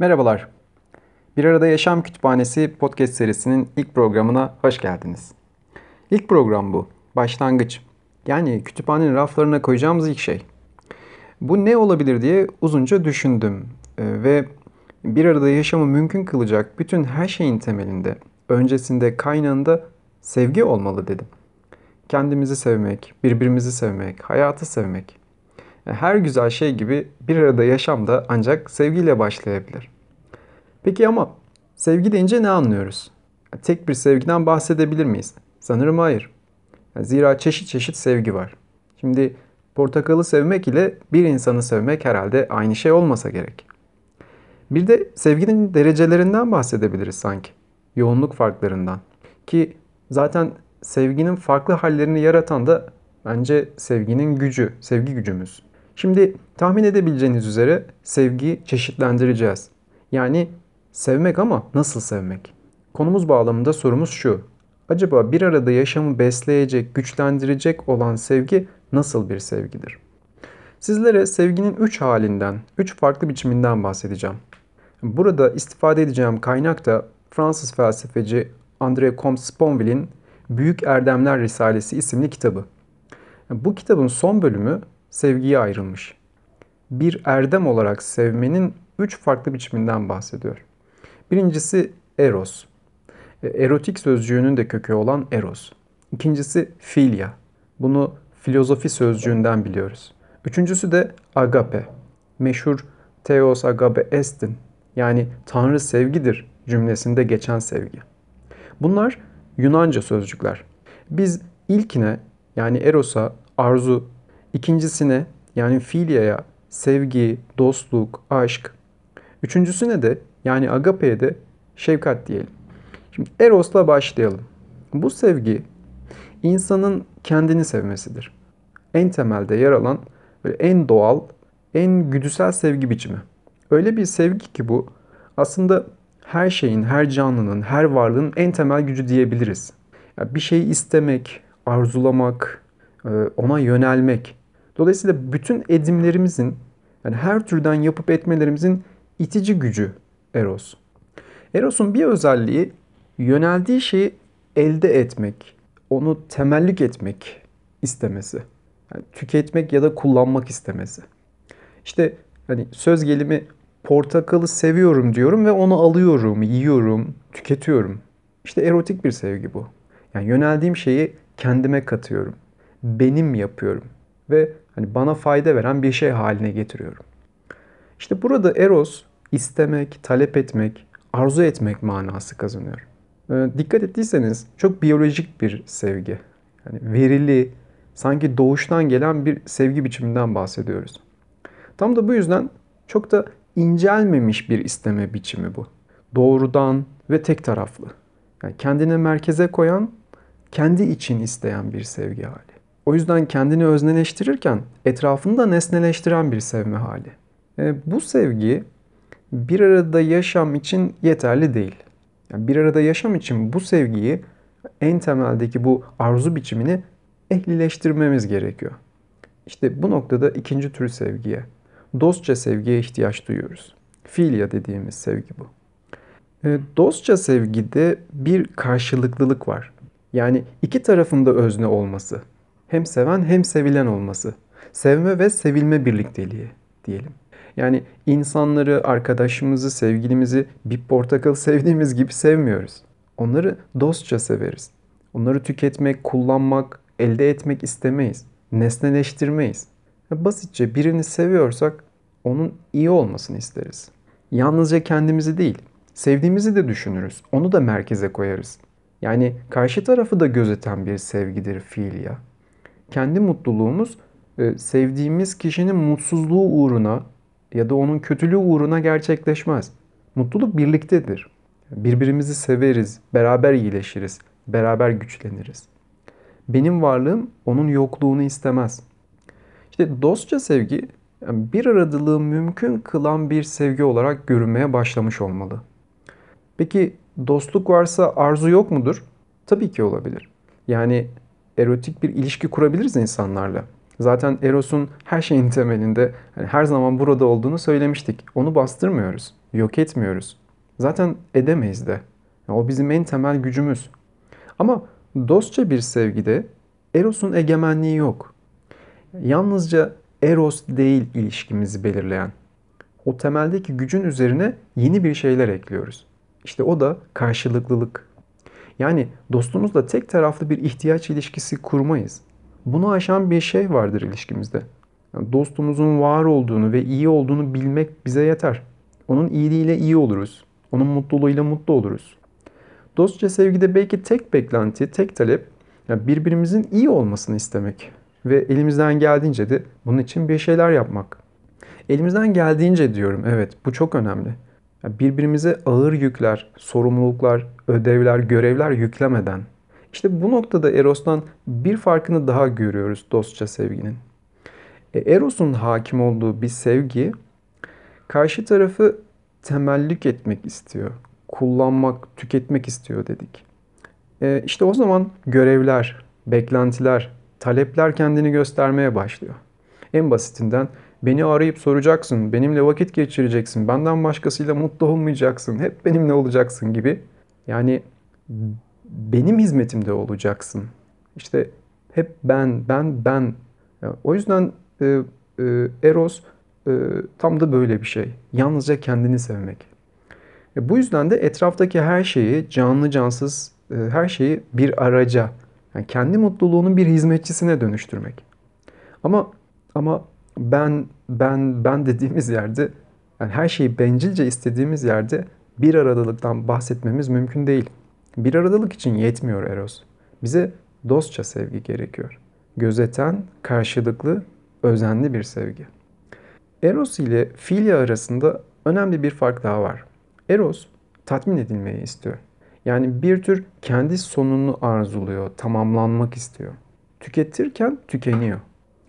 Merhabalar. Bir Arada Yaşam Kütüphanesi podcast serisinin ilk programına hoş geldiniz. İlk program bu. Başlangıç. Yani kütüphanenin raflarına koyacağımız ilk şey. Bu ne olabilir diye uzunca düşündüm Ee, ve bir arada yaşamı mümkün kılacak bütün her şeyin temelinde, öncesinde, kaynağında sevgi olmalı dedim. Kendimizi sevmek, birbirimizi sevmek, hayatı sevmek. Her güzel şey gibi bir arada yaşam da ancak sevgiyle başlayabilir. Peki ama sevgi deyince ne anlıyoruz? Tek bir sevgiden bahsedebilir miyiz? Sanırım hayır. Zira çeşit çeşit sevgi var. Şimdi portakalı sevmek ile bir insanı sevmek herhalde aynı şey olmasa gerek. Bir de sevginin derecelerinden bahsedebiliriz sanki. Yoğunluk farklarından. Ki zaten sevginin farklı hallerini yaratan da bence sevginin gücü, sevgi gücümüz. Şimdi tahmin edebileceğiniz üzere sevgiyi çeşitlendireceğiz. Yani sevmek ama nasıl sevmek? Konumuz bağlamında sorumuz şu. Acaba bir arada yaşamı besleyecek, güçlendirecek olan sevgi nasıl bir sevgidir? Sizlere sevginin üç halinden, üç farklı biçiminden bahsedeceğim. Burada istifade edeceğim kaynak da Fransız felsefeci André Comte-Sponville'in Büyük Erdemler Risalesi isimli kitabı. Bu kitabın son bölümü sevgiye ayrılmış. Bir erdem olarak sevmenin üç farklı biçiminden bahsediyor. Birincisi eros. Erotik sözcüğünün de kökü olan eros. İkincisi filia. Bunu filozofi sözcüğünden biliyoruz. Üçüncüsü de agape. Meşhur Theos agape estin yani Tanrı sevgidir cümlesinde geçen sevgi. Bunlar Yunanca sözcükler. Biz ilkine yani Eros'a arzu, ikincisine yani Filia'ya sevgi, dostluk, aşk, üçüncüsüne de yani Agape'ye de şefkat diyelim. Şimdi Eros'la başlayalım. Bu sevgi insanın kendini sevmesidir. En temelde yer alan ve en doğal, en güdüsel sevgi biçimi. Öyle bir sevgi ki bu aslında her şeyin, her canlının, her varlığın en temel gücü diyebiliriz. Yani bir şeyi istemek, arzulamak, e, ona yönelmek. Dolayısıyla bütün edimlerimizin, yani her türden yapıp etmelerimizin itici gücü Eros. Eros'un bir özelliği yöneldiği şeyi elde etmek, onu temellük etmek istemesi. Yani tüketmek ya da kullanmak istemesi. İşte hani söz gelimi portakalı seviyorum diyorum ve onu alıyorum, yiyorum, tüketiyorum. İşte erotik bir sevgi bu. Yani yöneldiğim şeyi kendime katıyorum. Benim yapıyorum ve hani bana fayda veren bir şey haline getiriyorum. İşte burada eros istemek, talep etmek, arzu etmek manası kazanıyor. Ee, dikkat ettiyseniz çok biyolojik bir sevgi. Yani verili, sanki doğuştan gelen bir sevgi biçiminden bahsediyoruz. Tam da bu yüzden çok da incelmemiş bir isteme biçimi bu. Doğrudan ve tek taraflı. Yani kendini merkeze koyan, kendi için isteyen bir sevgi hali. O yüzden kendini özneleştirirken etrafını da nesneleştiren bir sevme hali. E, bu sevgi bir arada yaşam için yeterli değil. Yani bir arada yaşam için bu sevgiyi en temeldeki bu arzu biçimini ehlileştirmemiz gerekiyor. İşte bu noktada ikinci tür sevgiye, dostça sevgiye ihtiyaç duyuyoruz. Filia dediğimiz sevgi bu. E, dostça sevgide bir karşılıklılık var. Yani iki tarafında özne olması. Hem seven hem sevilen olması. Sevme ve sevilme birlikteliği diyelim. Yani insanları, arkadaşımızı, sevgilimizi bir portakal sevdiğimiz gibi sevmiyoruz. Onları dostça severiz. Onları tüketmek, kullanmak, elde etmek istemeyiz. Nesneleştirmeyiz. Basitçe birini seviyorsak onun iyi olmasını isteriz. Yalnızca kendimizi değil, sevdiğimizi de düşünürüz. Onu da merkeze koyarız. Yani karşı tarafı da gözeten bir sevgidir fiilya. Kendi mutluluğumuz e, sevdiğimiz kişinin mutsuzluğu uğruna ya da onun kötülüğü uğruna gerçekleşmez. Mutluluk birliktedir. Birbirimizi severiz, beraber iyileşiriz, beraber güçleniriz. Benim varlığım onun yokluğunu istemez. İşte dostça sevgi bir aradılığı mümkün kılan bir sevgi olarak görünmeye başlamış olmalı. Peki dostluk varsa arzu yok mudur? Tabii ki olabilir. Yani erotik bir ilişki kurabiliriz insanlarla. Zaten Eros'un her şeyin temelinde yani her zaman burada olduğunu söylemiştik. Onu bastırmıyoruz. yok etmiyoruz. Zaten edemeyiz de. O bizim en temel gücümüz. Ama dostça bir sevgide Eros'un egemenliği yok. Yalnızca Eros değil ilişkimizi belirleyen. O temeldeki gücün üzerine yeni bir şeyler ekliyoruz. İşte o da karşılıklılık. Yani dostumuzla tek taraflı bir ihtiyaç ilişkisi kurmayız. Bunu aşan bir şey vardır ilişkimizde. Yani dostumuzun var olduğunu ve iyi olduğunu bilmek bize yeter. Onun iyiliğiyle iyi oluruz. Onun mutluluğuyla mutlu oluruz. Dostça sevgide belki tek beklenti, tek talep yani birbirimizin iyi olmasını istemek ve elimizden geldiğince de bunun için bir şeyler yapmak. Elimizden geldiğince diyorum evet bu çok önemli. Yani birbirimize ağır yükler, sorumluluklar, ödevler, görevler yüklemeden. İşte bu noktada Eros'tan bir farkını daha görüyoruz dostça sevginin. E, Eros'un hakim olduğu bir sevgi karşı tarafı temellük etmek istiyor. Kullanmak, tüketmek istiyor dedik. E, işte o zaman görevler, beklentiler, talepler kendini göstermeye başlıyor. En basitinden beni arayıp soracaksın, benimle vakit geçireceksin, benden başkasıyla mutlu olmayacaksın, hep benimle olacaksın gibi. Yani benim hizmetimde olacaksın. İşte hep ben, ben, ben. o yüzden e, e, Eros e, tam da böyle bir şey. Yalnızca kendini sevmek. E, bu yüzden de etraftaki her şeyi, canlı cansız e, her şeyi bir araca, yani kendi mutluluğunun bir hizmetçisine dönüştürmek. Ama ama ben ben ben dediğimiz yerde yani her şeyi bencilce istediğimiz yerde bir aradalıktan bahsetmemiz mümkün değil. Bir aradalık için yetmiyor Eros. Bize dostça sevgi gerekiyor. Gözeten, karşılıklı, özenli bir sevgi. Eros ile Filya arasında önemli bir fark daha var. Eros tatmin edilmeyi istiyor. Yani bir tür kendi sonunu arzuluyor, tamamlanmak istiyor. Tüketirken tükeniyor.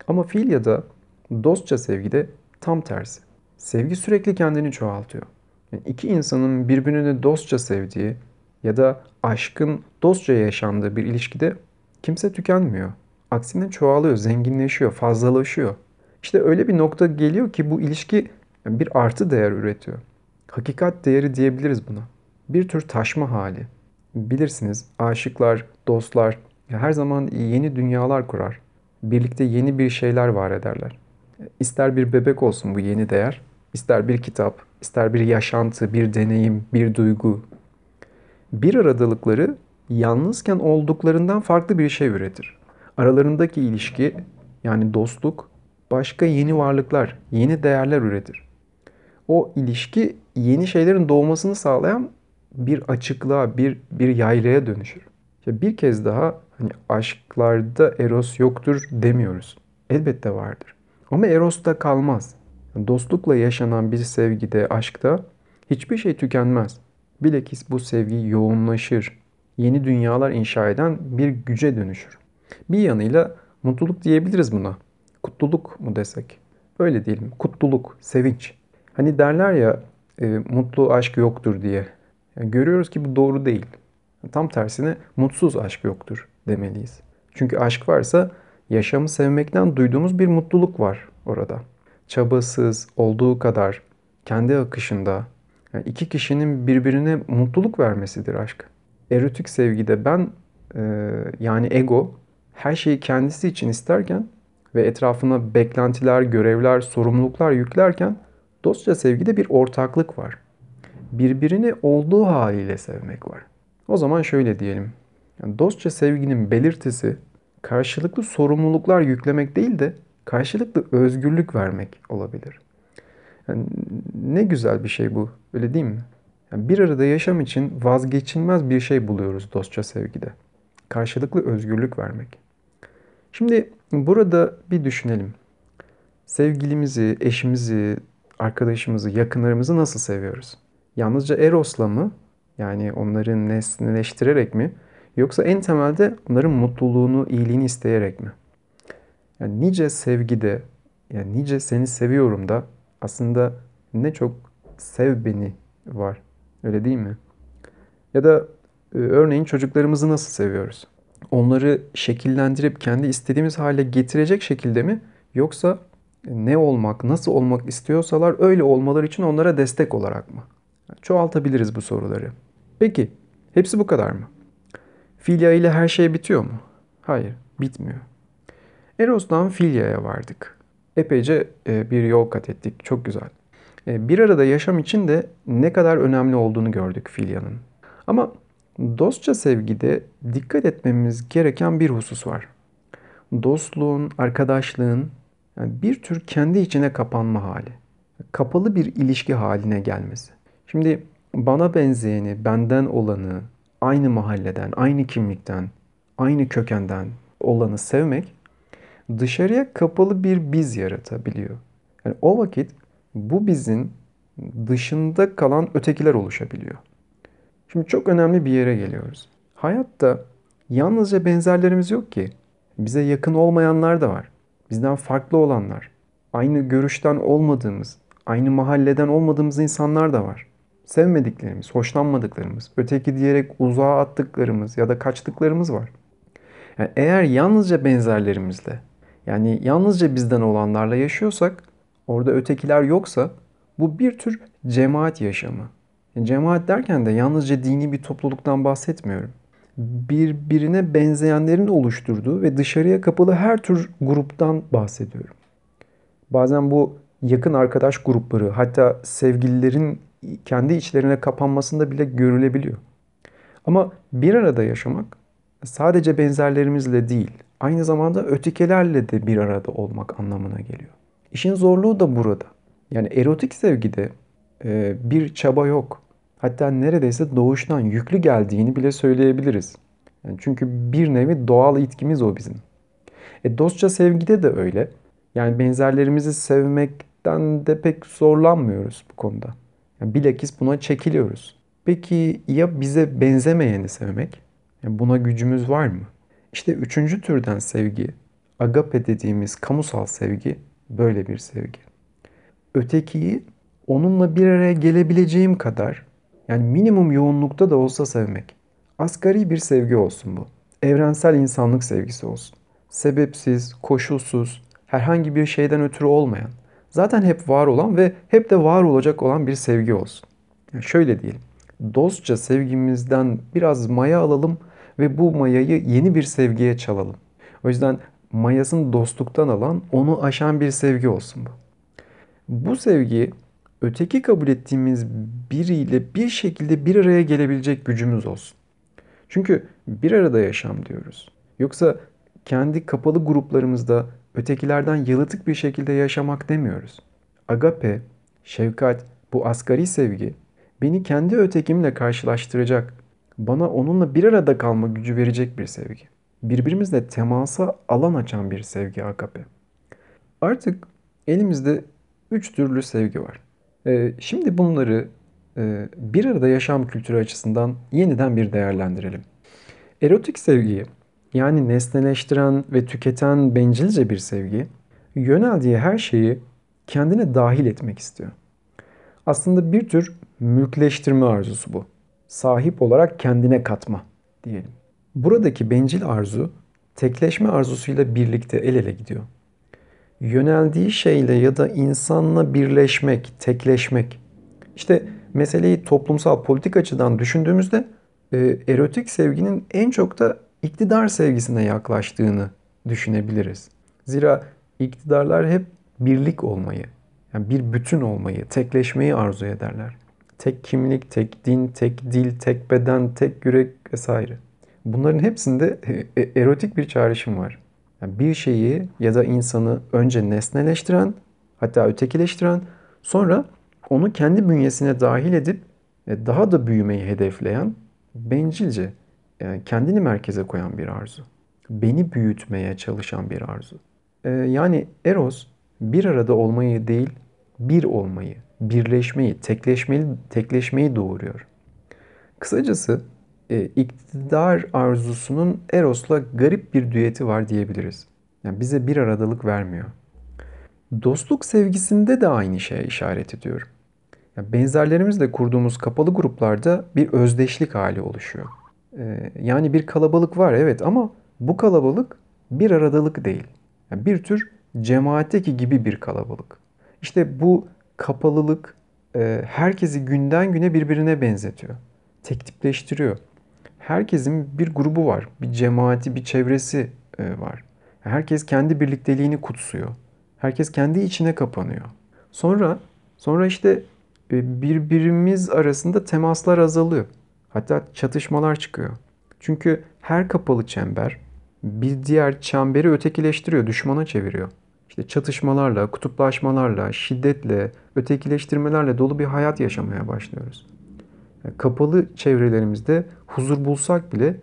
Ama Filya'da dostça sevgide tam tersi. Sevgi sürekli kendini çoğaltıyor. Yani iki insanın birbirini dostça sevdiği ya da aşkın dostça yaşandığı bir ilişkide kimse tükenmiyor. Aksine çoğalıyor, zenginleşiyor, fazlalaşıyor. İşte öyle bir nokta geliyor ki bu ilişki bir artı değer üretiyor. Hakikat değeri diyebiliriz buna. Bir tür taşma hali. Bilirsiniz aşıklar, dostlar her zaman yeni dünyalar kurar. Birlikte yeni bir şeyler var ederler. İster bir bebek olsun bu yeni değer, ister bir kitap, ister bir yaşantı, bir deneyim, bir duygu. Bir aradalıkları yalnızken olduklarından farklı bir şey üretir. Aralarındaki ilişki yani dostluk başka yeni varlıklar, yeni değerler üretir. O ilişki yeni şeylerin doğmasını sağlayan bir açıklığa, bir bir yaylaya dönüşür. İşte bir kez daha hani aşklarda eros yoktur demiyoruz. Elbette vardır. Ama eros da kalmaz. Dostlukla yaşanan bir sevgide, aşkta hiçbir şey tükenmez. Bilakis bu sevgi yoğunlaşır. Yeni dünyalar inşa eden bir güce dönüşür. Bir yanıyla mutluluk diyebiliriz buna. Kutluluk mu desek? Öyle diyelim. Kutluluk, sevinç. Hani derler ya e, mutlu aşk yoktur diye. Yani görüyoruz ki bu doğru değil. Tam tersine mutsuz aşk yoktur demeliyiz. Çünkü aşk varsa yaşamı sevmekten duyduğumuz bir mutluluk var orada. Çabasız, olduğu kadar, kendi akışında. Yani iki kişinin birbirine mutluluk vermesidir aşk. Erotik sevgide ben e, yani ego her şeyi kendisi için isterken ve etrafına beklentiler, görevler, sorumluluklar yüklerken dostça sevgide bir ortaklık var. Birbirini olduğu haliyle sevmek var. O zaman şöyle diyelim. Yani dostça sevginin belirtisi karşılıklı sorumluluklar yüklemek değil de karşılıklı özgürlük vermek olabilir. Yani ne güzel bir şey bu, öyle değil mi? Yani bir arada yaşam için vazgeçilmez bir şey buluyoruz dostça sevgide. Karşılıklı özgürlük vermek. Şimdi burada bir düşünelim. Sevgilimizi, eşimizi, arkadaşımızı, yakınlarımızı nasıl seviyoruz? Yalnızca Eros'la mı? Yani onları nesneleştirerek mi? Yoksa en temelde onların mutluluğunu, iyiliğini isteyerek mi? Yani nice sevgide, yani nice seni seviyorum da aslında ne çok sev beni var. Öyle değil mi? Ya da e, örneğin çocuklarımızı nasıl seviyoruz? Onları şekillendirip kendi istediğimiz hale getirecek şekilde mi? Yoksa ne olmak, nasıl olmak istiyorsalar öyle olmaları için onlara destek olarak mı? çoğaltabiliriz bu soruları. Peki, hepsi bu kadar mı? Filya ile her şey bitiyor mu? Hayır, bitmiyor. Eros'tan Filya'ya vardık. Epeyce e, bir yol kat ettik. Çok güzel. E, bir arada yaşam için de ne kadar önemli olduğunu gördük Filya'nın. Ama dostça sevgide dikkat etmemiz gereken bir husus var. Dostluğun, arkadaşlığın yani bir tür kendi içine kapanma hali. Kapalı bir ilişki haline gelmesi. Şimdi bana benzeyeni, benden olanı, aynı mahalleden, aynı kimlikten, aynı kökenden olanı sevmek dışarıya kapalı bir biz yaratabiliyor. Yani o vakit bu bizin dışında kalan ötekiler oluşabiliyor. Şimdi çok önemli bir yere geliyoruz. Hayatta yalnızca benzerlerimiz yok ki. Bize yakın olmayanlar da var. Bizden farklı olanlar. Aynı görüşten olmadığımız, aynı mahalleden olmadığımız insanlar da var. Sevmediklerimiz, hoşlanmadıklarımız, öteki diyerek uzağa attıklarımız ya da kaçtıklarımız var. Yani eğer yalnızca benzerlerimizle, yani yalnızca bizden olanlarla yaşıyorsak, orada ötekiler yoksa bu bir tür cemaat yaşamı. Cemaat derken de yalnızca dini bir topluluktan bahsetmiyorum. Birbirine benzeyenlerin oluşturduğu ve dışarıya kapalı her tür gruptan bahsediyorum. Bazen bu yakın arkadaş grupları hatta sevgililerin kendi içlerine kapanmasında bile görülebiliyor. Ama bir arada yaşamak sadece benzerlerimizle değil, aynı zamanda ötekilerle de bir arada olmak anlamına geliyor. İşin zorluğu da burada. Yani erotik sevgide e, bir çaba yok. Hatta neredeyse doğuştan yüklü geldiğini bile söyleyebiliriz. Yani çünkü bir nevi doğal itkimiz o bizim. E dostça sevgide de öyle. Yani benzerlerimizi sevmekten de pek zorlanmıyoruz bu konuda. Yani bilakis buna çekiliyoruz. Peki ya bize benzemeyeni sevmek? Yani buna gücümüz var mı? İşte üçüncü türden sevgi, agape dediğimiz kamusal sevgi böyle bir sevgi. Ötekiyi onunla bir araya gelebileceğim kadar yani minimum yoğunlukta da olsa sevmek. Asgari bir sevgi olsun bu. Evrensel insanlık sevgisi olsun. Sebepsiz, koşulsuz, herhangi bir şeyden ötürü olmayan, zaten hep var olan ve hep de var olacak olan bir sevgi olsun. Yani şöyle diyelim. Dostça sevgimizden biraz maya alalım ve bu mayayı yeni bir sevgiye çalalım. O yüzden mayasını dostluktan alan, onu aşan bir sevgi olsun bu. Bu sevgi öteki kabul ettiğimiz biriyle bir şekilde bir araya gelebilecek gücümüz olsun. Çünkü bir arada yaşam diyoruz. Yoksa kendi kapalı gruplarımızda ötekilerden yalıtık bir şekilde yaşamak demiyoruz. Agape, şefkat, bu asgari sevgi beni kendi ötekimle karşılaştıracak, bana onunla bir arada kalma gücü verecek bir sevgi. Birbirimizle temasa alan açan bir sevgi agape. Artık elimizde üç türlü sevgi var. Ee, şimdi bunları e, bir arada yaşam kültürü açısından yeniden bir değerlendirelim. Erotik sevgiyi yani nesneleştiren ve tüketen bencilce bir sevgi yöneldiği her şeyi kendine dahil etmek istiyor. Aslında bir tür mülkleştirme arzusu bu. Sahip olarak kendine katma diyelim. Buradaki bencil arzu tekleşme arzusuyla birlikte el ele gidiyor. Yöneldiği şeyle ya da insanla birleşmek, tekleşmek. İşte meseleyi toplumsal politik açıdan düşündüğümüzde e, erotik sevginin en çok da iktidar sevgisine yaklaştığını düşünebiliriz. Zira iktidarlar hep birlik olmayı, yani bir bütün olmayı, tekleşmeyi arzu ederler. Tek kimlik, tek din, tek dil, tek beden, tek yürek vesaire. Bunların hepsinde e, e, erotik bir çağrışım var. Yani bir şeyi ya da insanı önce nesneleştiren, hatta ötekileştiren, sonra onu kendi bünyesine dahil edip e, daha da büyümeyi hedefleyen bencilce, yani kendini merkeze koyan bir arzu. Beni büyütmeye çalışan bir arzu. Yani Eros bir arada olmayı değil, bir olmayı, birleşmeyi, tekleşmeyi, tekleşmeyi doğuruyor. Kısacası e, iktidar arzusunun Eros'la garip bir düeti var diyebiliriz. Yani bize bir aradalık vermiyor. Dostluk sevgisinde de aynı şeye işaret ediyorum. Yani benzerlerimizle kurduğumuz kapalı gruplarda bir özdeşlik hali oluşuyor. E, yani bir kalabalık var evet ama bu kalabalık bir aradalık değil. Yani bir tür cemaatteki gibi bir kalabalık. İşte bu kapalılık e, herkesi günden güne birbirine benzetiyor. Tek tipleştiriyor. Herkesin bir grubu var, bir cemaati, bir çevresi e, var. Herkes kendi birlikteliğini kutsuyor. Herkes kendi içine kapanıyor. Sonra sonra işte e, birbirimiz arasında temaslar azalıyor. Hatta çatışmalar çıkıyor. Çünkü her kapalı çember bir diğer çemberi ötekileştiriyor, düşmana çeviriyor. İşte çatışmalarla, kutuplaşmalarla, şiddetle, ötekileştirmelerle dolu bir hayat yaşamaya başlıyoruz. kapalı çevrelerimizde huzur bulsak bile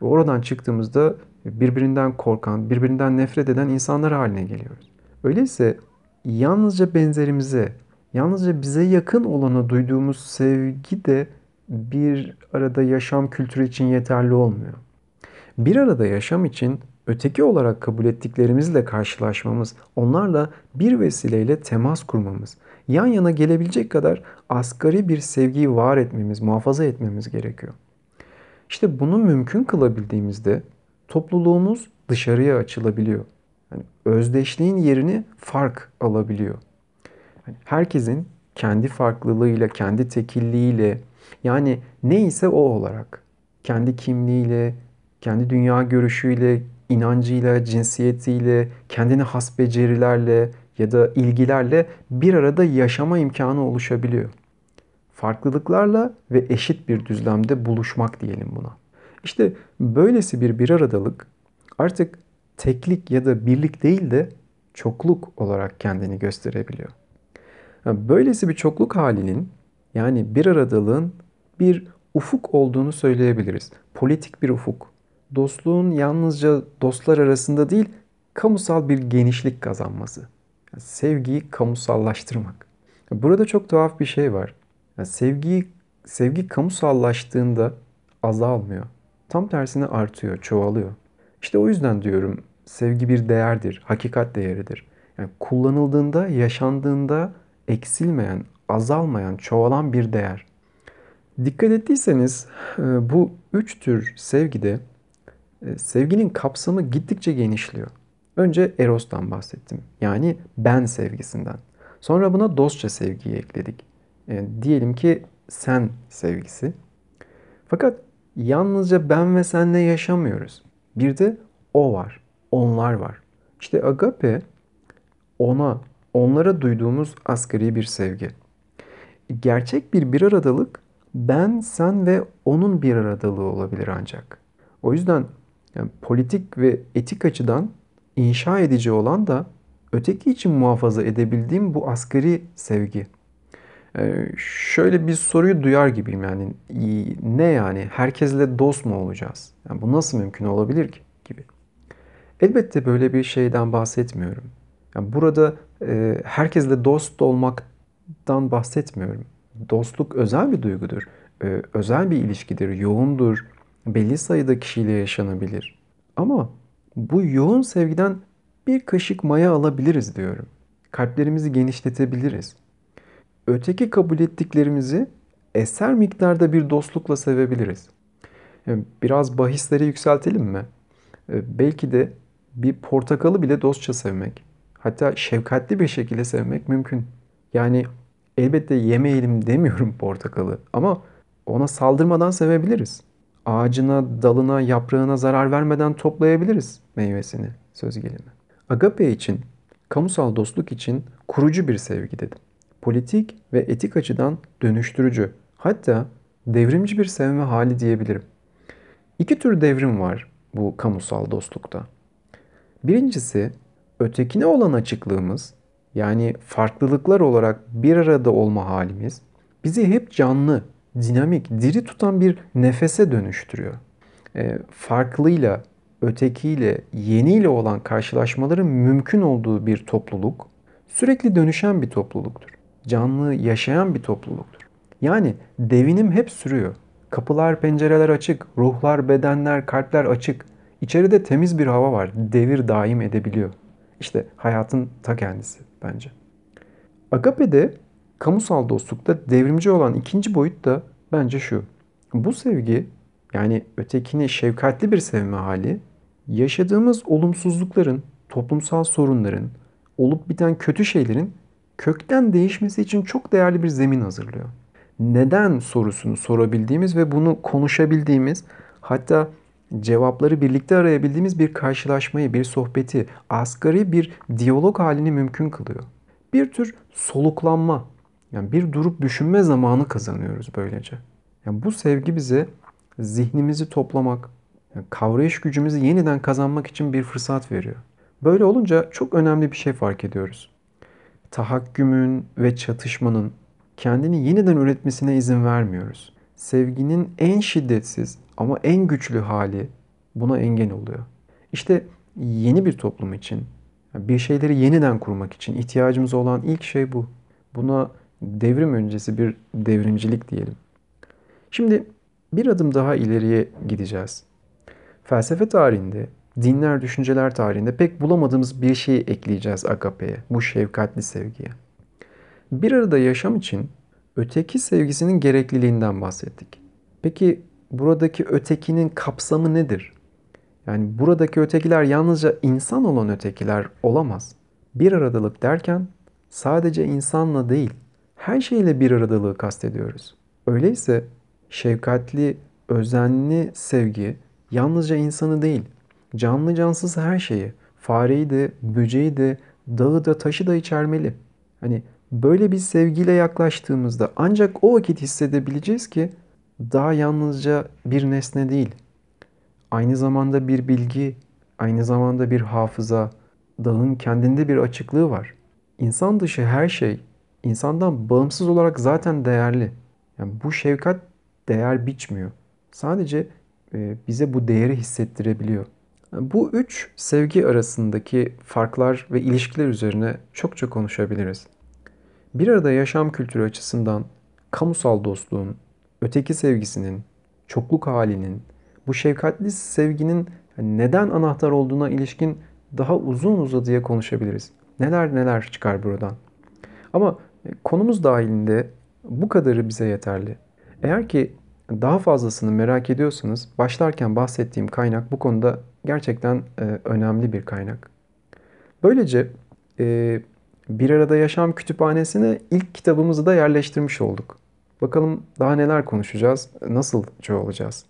oradan çıktığımızda birbirinden korkan, birbirinden nefret eden insanlar haline geliyoruz. Öyleyse yalnızca benzerimize, yalnızca bize yakın olana duyduğumuz sevgi de bir arada yaşam kültürü için yeterli olmuyor. Bir arada yaşam için öteki olarak kabul ettiklerimizle karşılaşmamız, onlarla bir vesileyle temas kurmamız, yan yana gelebilecek kadar asgari bir sevgiyi var etmemiz, muhafaza etmemiz gerekiyor. İşte bunu mümkün kılabildiğimizde topluluğumuz dışarıya açılabiliyor. Yani özdeşliğin yerini fark alabiliyor. Yani herkesin kendi farklılığıyla, kendi tekilliğiyle yani neyse o olarak kendi kimliğiyle, kendi dünya görüşüyle, inancıyla, cinsiyetiyle, kendine has becerilerle ya da ilgilerle bir arada yaşama imkanı oluşabiliyor. Farklılıklarla ve eşit bir düzlemde buluşmak diyelim buna. İşte böylesi bir bir aradalık artık teklik ya da birlik değil de çokluk olarak kendini gösterebiliyor. Böylesi bir çokluk halinin yani bir aradalığın bir ufuk olduğunu söyleyebiliriz. Politik bir ufuk. Dostluğun yalnızca dostlar arasında değil, kamusal bir genişlik kazanması. Yani sevgiyi kamusallaştırmak. Burada çok tuhaf bir şey var. Yani sevgiyi sevgi kamusallaştığında azalmıyor. Tam tersine artıyor, çoğalıyor. İşte o yüzden diyorum sevgi bir değerdir, hakikat değeridir. Yani kullanıldığında, yaşandığında eksilmeyen, azalmayan, çoğalan bir değer. Dikkat ettiyseniz e, bu üç tür sevgide sevginin kapsamı gittikçe genişliyor. Önce Eros'tan bahsettim. Yani ben sevgisinden. Sonra buna dostça sevgiyi ekledik. E, diyelim ki sen sevgisi. Fakat yalnızca ben ve senle yaşamıyoruz. Bir de o var. Onlar var. İşte agape ona, onlara duyduğumuz asgari bir sevgi. Gerçek bir bir aradalık ben, sen ve onun bir aradalığı olabilir ancak. O yüzden yani politik ve etik açıdan inşa edici olan da öteki için muhafaza edebildiğim bu asgari sevgi. Ee, şöyle bir soruyu duyar gibiyim yani ne yani herkesle dost mu olacağız? Yani bu nasıl mümkün olabilir ki gibi. Elbette böyle bir şeyden bahsetmiyorum. Yani burada e, herkesle dost olmaktan bahsetmiyorum. Dostluk özel bir duygudur. E, özel bir ilişkidir, yoğundur. Belli sayıda kişiyle yaşanabilir. Ama bu yoğun sevgiden bir kaşık maya alabiliriz diyorum. Kalplerimizi genişletebiliriz. Öteki kabul ettiklerimizi eser miktarda bir dostlukla sevebiliriz. E, biraz bahisleri yükseltelim mi? E, belki de bir portakalı bile dostça sevmek, hatta şefkatli bir şekilde sevmek mümkün. Yani elbette yemeyelim demiyorum portakalı ama ona saldırmadan sevebiliriz. Ağacına, dalına, yaprağına zarar vermeden toplayabiliriz meyvesini söz gelimi. Agape için, kamusal dostluk için kurucu bir sevgi dedim. Politik ve etik açıdan dönüştürücü, hatta devrimci bir sevme hali diyebilirim. İki tür devrim var bu kamusal dostlukta. Birincisi ötekine olan açıklığımız yani farklılıklar olarak bir arada olma halimiz bizi hep canlı, dinamik, diri tutan bir nefese dönüştürüyor. E, farklıyla, ötekiyle, yeniyle olan karşılaşmaların mümkün olduğu bir topluluk sürekli dönüşen bir topluluktur. Canlı, yaşayan bir topluluktur. Yani devinim hep sürüyor. Kapılar, pencereler açık, ruhlar, bedenler, kalpler açık. İçeride temiz bir hava var. Devir daim edebiliyor. İşte hayatın ta kendisi bence. Agape'de kamusal dostlukta devrimci olan ikinci boyut da bence şu. Bu sevgi yani ötekini şefkatli bir sevme hali yaşadığımız olumsuzlukların, toplumsal sorunların, olup biten kötü şeylerin kökten değişmesi için çok değerli bir zemin hazırlıyor. Neden sorusunu sorabildiğimiz ve bunu konuşabildiğimiz hatta cevapları birlikte arayabildiğimiz bir karşılaşmayı, bir sohbeti, asgari bir diyalog halini mümkün kılıyor. Bir tür soluklanma, yani bir durup düşünme zamanı kazanıyoruz böylece. Yani bu sevgi bize zihnimizi toplamak, yani kavrayış gücümüzü yeniden kazanmak için bir fırsat veriyor. Böyle olunca çok önemli bir şey fark ediyoruz. Tahakkümün ve çatışmanın kendini yeniden üretmesine izin vermiyoruz. Sevginin en şiddetsiz ama en güçlü hali buna engel oluyor. İşte yeni bir toplum için, bir şeyleri yeniden kurmak için ihtiyacımız olan ilk şey bu. Buna devrim öncesi bir devrimcilik diyelim. Şimdi bir adım daha ileriye gideceğiz. Felsefe tarihinde, dinler, düşünceler tarihinde pek bulamadığımız bir şeyi ekleyeceğiz agapeye, bu şefkatli sevgiye. Bir arada yaşam için öteki sevgisinin gerekliliğinden bahsettik. Peki buradaki ötekinin kapsamı nedir? Yani buradaki ötekiler yalnızca insan olan ötekiler olamaz. Bir aradalık derken sadece insanla değil, her şeyle bir aradalığı kastediyoruz. Öyleyse şefkatli, özenli sevgi yalnızca insanı değil, canlı cansız her şeyi, fareyi de, böceği de, dağı da, taşı da içermeli. Hani böyle bir sevgiyle yaklaştığımızda ancak o vakit hissedebileceğiz ki daha yalnızca bir nesne değil. Aynı zamanda bir bilgi, aynı zamanda bir hafıza, dağın kendinde bir açıklığı var. İnsan dışı her şey insandan bağımsız olarak zaten değerli. Yani bu şefkat değer biçmiyor. Sadece e, bize bu değeri hissettirebiliyor. Bu üç sevgi arasındaki farklar ve ilişkiler üzerine çok çok konuşabiliriz. Bir arada yaşam kültürü açısından kamusal dostluğun, öteki sevgisinin, çokluk halinin, bu şefkatli sevginin neden anahtar olduğuna ilişkin daha uzun uzadıya konuşabiliriz. Neler neler çıkar buradan. Ama konumuz dahilinde bu kadarı bize yeterli. Eğer ki daha fazlasını merak ediyorsanız başlarken bahsettiğim kaynak bu konuda gerçekten e, önemli bir kaynak. Böylece e, Bir Arada Yaşam Kütüphanesi'ne ilk kitabımızı da yerleştirmiş olduk. Bakalım daha neler konuşacağız, nasıl çoğalacağız.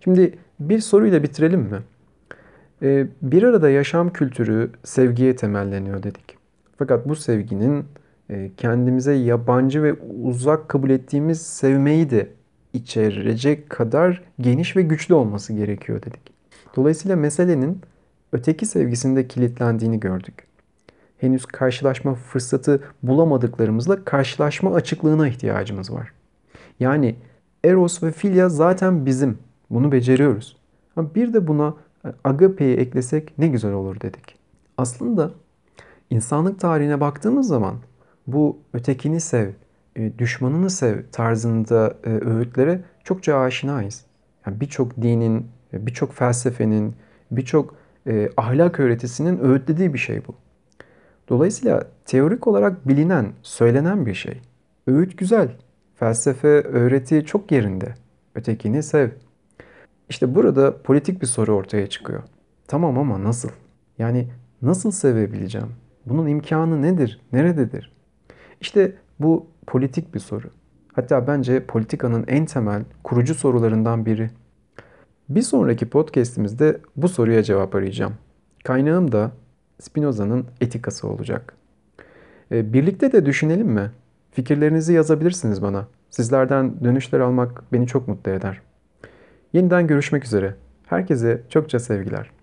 Şimdi bir soruyla bitirelim mi? E, bir arada yaşam kültürü sevgiye temelleniyor dedik. Fakat bu sevginin e, kendimize yabancı ve uzak kabul ettiğimiz sevmeyi de içerecek kadar geniş ve güçlü olması gerekiyor dedik. Dolayısıyla meselenin öteki sevgisinde kilitlendiğini gördük. Henüz karşılaşma fırsatı bulamadıklarımızla karşılaşma açıklığına ihtiyacımız var. Yani Eros ve Filya zaten bizim. Bunu beceriyoruz. Ama bir de buna agape'yi eklesek ne güzel olur dedik. Aslında insanlık tarihine baktığımız zaman bu ötekini sev, e, düşmanını sev tarzında e, öğütlere çokça aşinayız. Yani birçok dinin, e, birçok felsefenin, birçok ahlak öğretisinin öğütlediği bir şey bu. Dolayısıyla teorik olarak bilinen, söylenen bir şey. Öğüt güzel. Felsefe, öğreti çok yerinde. Ötekini sev. İşte burada politik bir soru ortaya çıkıyor. Tamam ama nasıl? Yani nasıl sevebileceğim? Bunun imkanı nedir? Nerededir? İşte bu politik bir soru. Hatta bence politikanın en temel kurucu sorularından biri. Bir sonraki podcast'imizde bu soruya cevap arayacağım. Kaynağım da Spinoza'nın etikası olacak. E, birlikte de düşünelim mi? Fikirlerinizi yazabilirsiniz bana. Sizlerden dönüşler almak beni çok mutlu eder. Yeniden görüşmek üzere. Herkese çokça sevgiler.